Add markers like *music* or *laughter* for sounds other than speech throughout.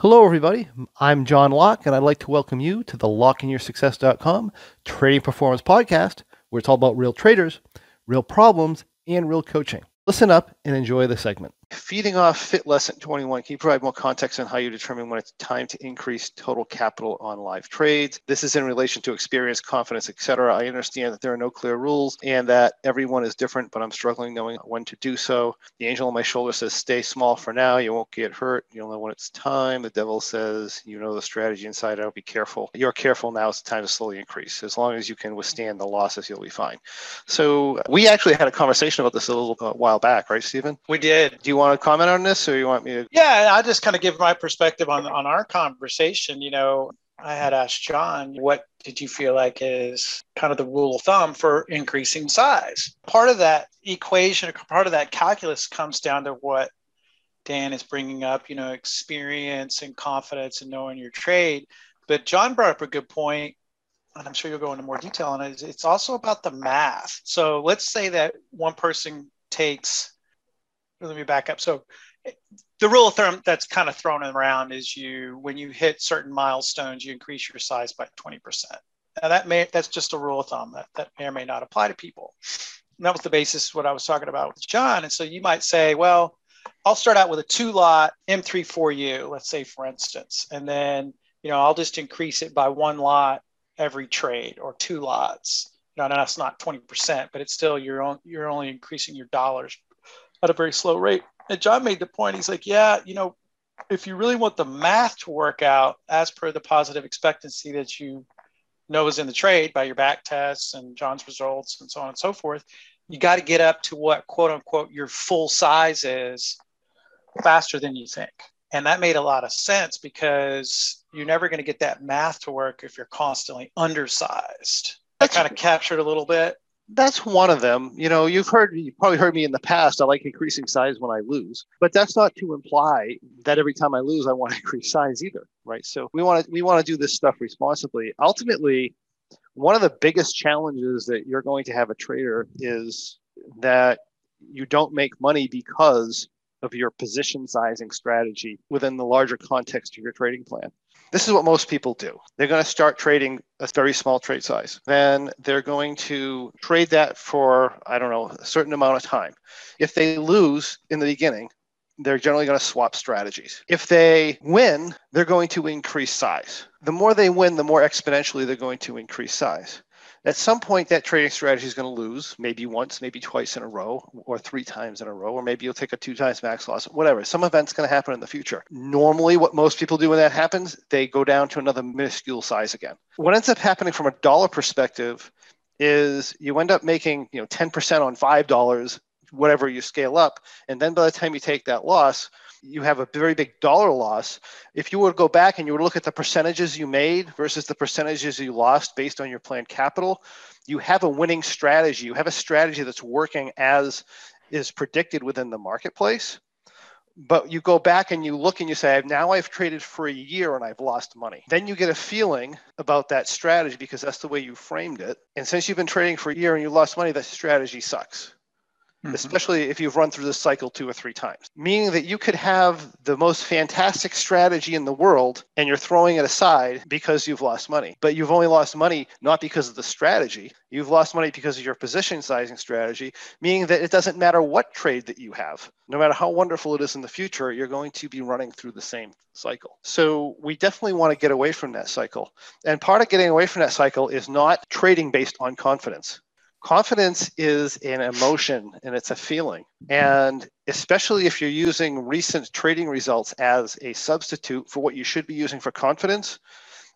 Hello, everybody. I'm John Locke, and I'd like to welcome you to the LockeInYourSuccess.com Trading Performance Podcast, where it's all about real traders, real problems, and real coaching. Listen up and enjoy the segment. Feeding off Fit Lesson 21, can you provide more context on how you determine when it's time to increase total capital on live trades? This is in relation to experience, confidence, etc. I understand that there are no clear rules and that everyone is different, but I'm struggling knowing when to do so. The angel on my shoulder says, stay small for now. You won't get hurt. You'll know when it's time. The devil says, you know the strategy inside out. Be careful. You're careful now. It's time to slowly increase. As long as you can withstand the losses, you'll be fine. So we actually had a conversation about this a little uh, while back, right, Stephen? We did. Do you want to comment on this, or you want me to? Yeah, I'll just kind of give my perspective on on our conversation. You know, I had asked John, what did you feel like is kind of the rule of thumb for increasing size? Part of that equation, part of that calculus comes down to what Dan is bringing up, you know, experience and confidence and knowing your trade. But John brought up a good point, and I'm sure you'll go into more detail on it. It's also about the math. So let's say that one person takes let me back up. So the rule of thumb that's kind of thrown around is you when you hit certain milestones, you increase your size by 20%. Now that may that's just a rule of thumb that, that may or may not apply to people. And that was the basis of what I was talking about with John. And so you might say, well, I'll start out with a two lot M34U, let's say for instance, and then you know I'll just increase it by one lot every trade or two lots. Know, that's not 20%, but it's still you're on, you're only increasing your dollars at a very slow rate. And John made the point. He's like, yeah, you know, if you really want the math to work out as per the positive expectancy that you know is in the trade by your back tests and John's results and so on and so forth, you got to get up to what quote unquote your full size is faster than you think. And that made a lot of sense because you're never going to get that math to work if you're constantly undersized. That kind of captured a little bit that's one of them. You know, you've heard you probably heard me in the past. I like increasing size when I lose, but that's not to imply that every time I lose I want to *laughs* increase size either, right? So we want to we want to do this stuff responsibly. Ultimately, one of the biggest challenges that you're going to have a trader is that you don't make money because of your position sizing strategy within the larger context of your trading plan. This is what most people do. They're going to start trading a very small trade size. Then they're going to trade that for, I don't know, a certain amount of time. If they lose in the beginning, they're generally going to swap strategies. If they win, they're going to increase size. The more they win, the more exponentially they're going to increase size. At some point, that trading strategy is going to lose, maybe once, maybe twice in a row, or three times in a row, or maybe you'll take a two times max loss, whatever. Some event's going to happen in the future. Normally, what most people do when that happens, they go down to another minuscule size again. What ends up happening from a dollar perspective is you end up making you know 10% on $5 whatever you scale up and then by the time you take that loss you have a very big dollar loss. If you were to go back and you were to look at the percentages you made versus the percentages you lost based on your planned capital, you have a winning strategy. You have a strategy that's working as is predicted within the marketplace. But you go back and you look and you say, now I've traded for a year and I've lost money. Then you get a feeling about that strategy because that's the way you framed it. And since you've been trading for a year and you lost money, that strategy sucks mm-hmm. especially if you've run through this cycle two or three times. Meaning that you could have the most fantastic strategy in the world and you're throwing it aside because you've lost money. But you've only lost money not because of the strategy, you've lost money because of your position sizing strategy, meaning that it doesn't matter what trade that you have. No matter how wonderful it is in the future, you're going to be running through the same cycle. So we definitely want to get away from that cycle. And part of getting away from that cycle is not trading based on confidence confidence is an emotion and it's a feeling. And especially if you're using recent trading results as a substitute for what you should be using for confidence,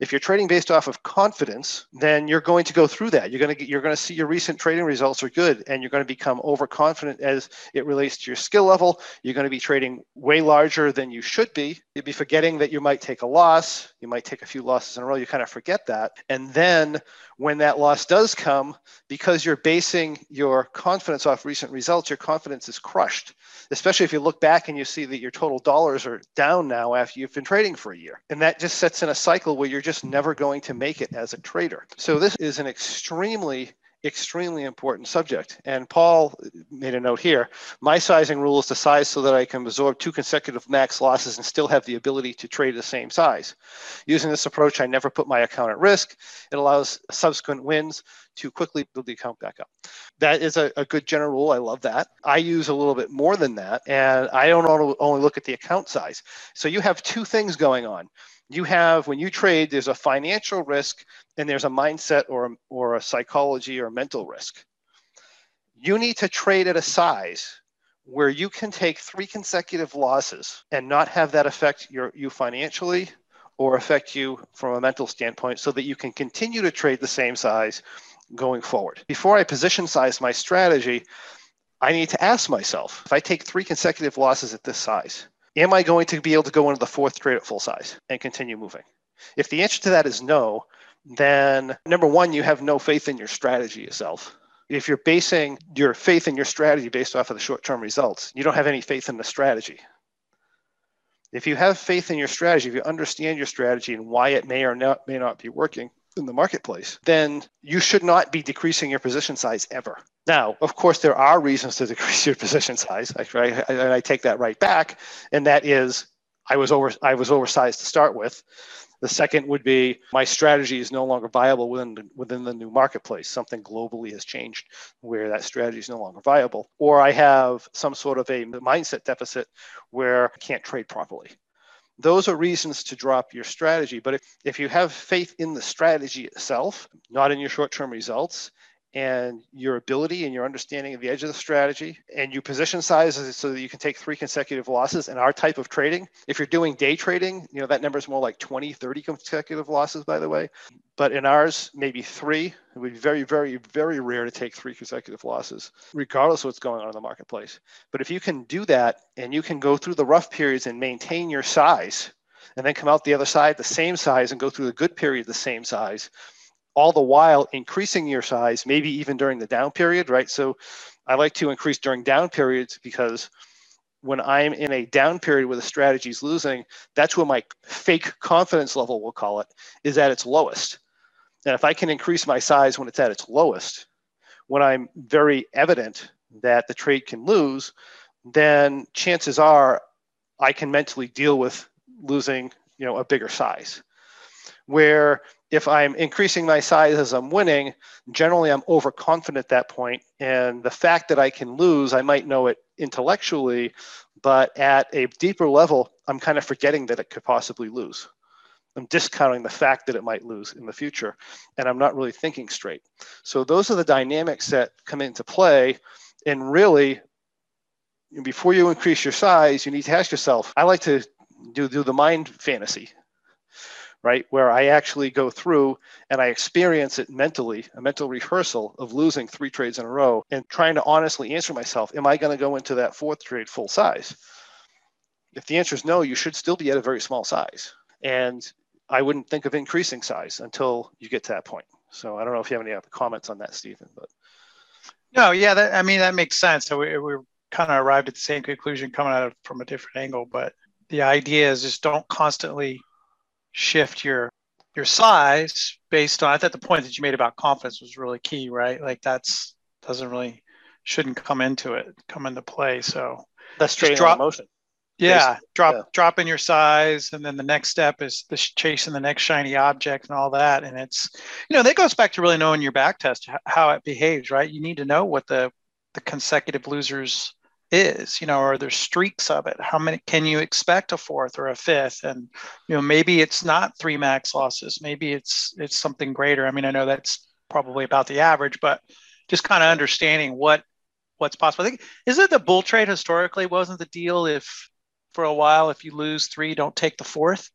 if you're trading based off of confidence, then you're going to go through that. You're going to get, you're going to see your recent trading results are good, and you're going to become overconfident as it relates to your skill level. You're going to be trading way larger than you should be. You'd be forgetting that you might take a loss. You might take a few losses in a row. You kind of forget that, and then when that loss does come, because you're basing your confidence off recent results, your confidence is crushed, especially if you look back and you see that your total dollars are down now after you've been trading for a year. And that just sets in a cycle where you're just never going to make it as a trader. So, this is an extremely extremely important subject. And Paul made a note here. My sizing rule is to size so that I can absorb two consecutive max losses and still have the ability to trade the same size. Using this approach, I never put my account at risk. It allows subsequent wins to quickly build the account back up. That is a, a good general rule. I love that. I use a little bit more than that, and I don't only look at the account size. So you have two things going on you have when you trade there's a financial risk and there's a mindset or, or a psychology or mental risk you need to trade at a size where you can take three consecutive losses and not have that affect your, you financially or affect you from a mental standpoint so that you can continue to trade the same size going forward before i position size my strategy i need to ask myself if i take three consecutive losses at this size am I going to be able to go into the fourth trade at full size and continue moving? If the answer to that is no, then number one, you have no faith in your strategy itself. If you're basing your faith in your strategy based off of the short term results, you don't have any faith in the strategy. If you have faith in your strategy, if you understand your strategy and why it may or not, may not be working, in the marketplace, then you should not be decreasing your position size ever. Now, of course, there are reasons to *laughs* decrease your position size, Like right? And I take that right back, and that is I was over I was oversized to start with. The second would be my strategy is no longer viable within within the new marketplace. Something globally has changed where that strategy is no longer viable, or I have some sort of a mindset deficit where I can't trade properly those are reasons to drop your strategy. But if, if you have faith in the strategy itself, not in your short term results, and your ability and your understanding of the edge of the strategy and you position sizes so that you can take three consecutive losses. In our type of trading if you're doing day trading you know that number is more like 20 30 consecutive losses by the way. But in ours maybe three. It would be very very very rare to take three consecutive losses regardless of what's going on in the marketplace. But if you can do that and you can go through the rough periods and maintain your size and then come out the other side the same size and go through the good period the same size all the while increasing your size, maybe even during the down period, right? So I like to increase during down periods because when I'm in a down period where the strategy is losing, that's when my fake confidence level, we'll call it, is at its lowest. And if I can increase my size when it's at its lowest, when I'm very evident that the trade can lose, then chances are I can mentally deal with losing, you know, a bigger size. Where if I'm increasing my size as I'm winning, generally I'm overconfident at that point. And the fact that I can lose, I might know it intellectually, but at a deeper level, I'm kind of forgetting that it could possibly lose. I'm discounting the fact that it might lose in the future, and I'm not really thinking straight. So those are the dynamics that come into play. And really, before you increase your size, you need to ask yourself, I like to do, do the mind fantasy right? Where I actually go through and I experience it mentally, a mental rehearsal of losing three trades in a row and trying to honestly answer myself, am I going to go into that fourth trade full size? If the answer is no, you should still be at a very small size. And I wouldn't think of increasing size until you get to that point. So I don't know if you have any other comments on that, Stephen, but. No, yeah, that, I mean, that makes sense. So we, we kind of arrived at the same conclusion coming out it from a different angle, but the idea is just don't constantly shift your your size based on I thought the point that you made about confidence was really key, right? Like that's doesn't really shouldn't come into it, come into play. So that's trading drop, motion. Yeah, drop yeah. drop in your size, and then the next step is the chasing the next shiny object and all that. And it's you know that goes back to really knowing your back test how it behaves, right? You need to know what the the consecutive losers is you know are there streaks of it? How many can you expect a fourth or a fifth? And you know maybe it's not three max losses. Maybe it's it's something greater. I mean i know that's probably about the average but just kind of understanding what what's possible. I think is it the bull trade historically wasn't the deal if for a while if you lose three don't take the fourth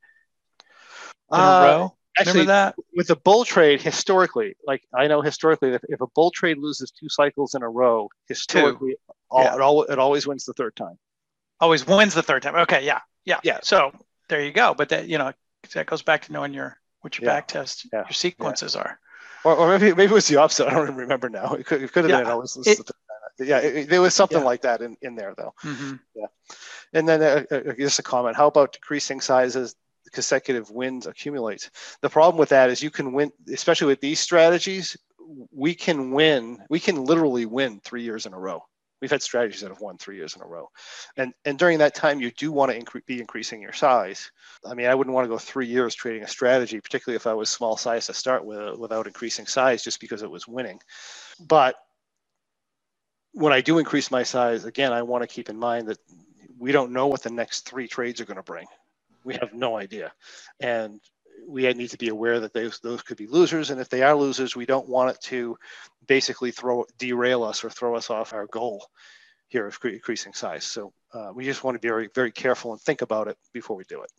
in uh, a row Actually, Remember that? With a bull trade, historically, like I know historically, if, if a bull trade loses two cycles in a row, historically, all, yeah. it, all, it always wins the third time. Always wins the third time. Okay, yeah, yeah, yeah. So there you go. But that you know that goes back to knowing your what your yeah. back test, yeah. your sequences are. Or, or maybe maybe it was the opposite. I don't remember now. It could, it could have yeah. been always it, yeah, it, there was something like that in, in there though. Mm-hmm. Yeah, and then uh, uh, just a comment. How about decreasing sizes consecutive wins accumulates. The problem with that is you can win, especially with these strategies, we can win, we can literally win three years in a row. We've had strategies that have won three years in a row. And, and during that time, you do want to incre- be increasing your size. I mean, I wouldn't want to go three years trading a strategy, particularly if I was small size to start with, without increasing size just because it was winning. But when I do increase my size, again, I want to keep in mind that we don't know what the next three trades are going to bring. We have no idea. And we need to be aware that those those could be losers, and if they are losers, we don't want it to basically throw derail us or throw us off our goal here of increasing size. So uh, we just want to be very very careful and think about it before we do it.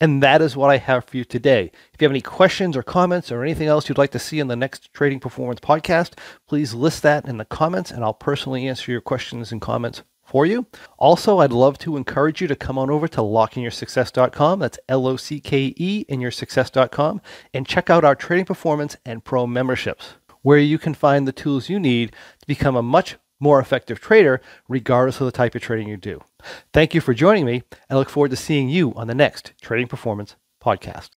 And that is what I have for you today. If you have any questions or comments or anything else you'd like to see in the next Trading Performance podcast, please list that in the comments and I'll personally answer your questions and comments for you. Also, I'd love to encourage you to come on over to lockeinyoursuccess.com. That's L O C K E in your success.com and check out our trading performance and pro memberships, where you can find the tools you need to become a much more effective trader, regardless of the type of trading you do. Thank you for joining me. I look forward to seeing you on the next Trading Performance podcast.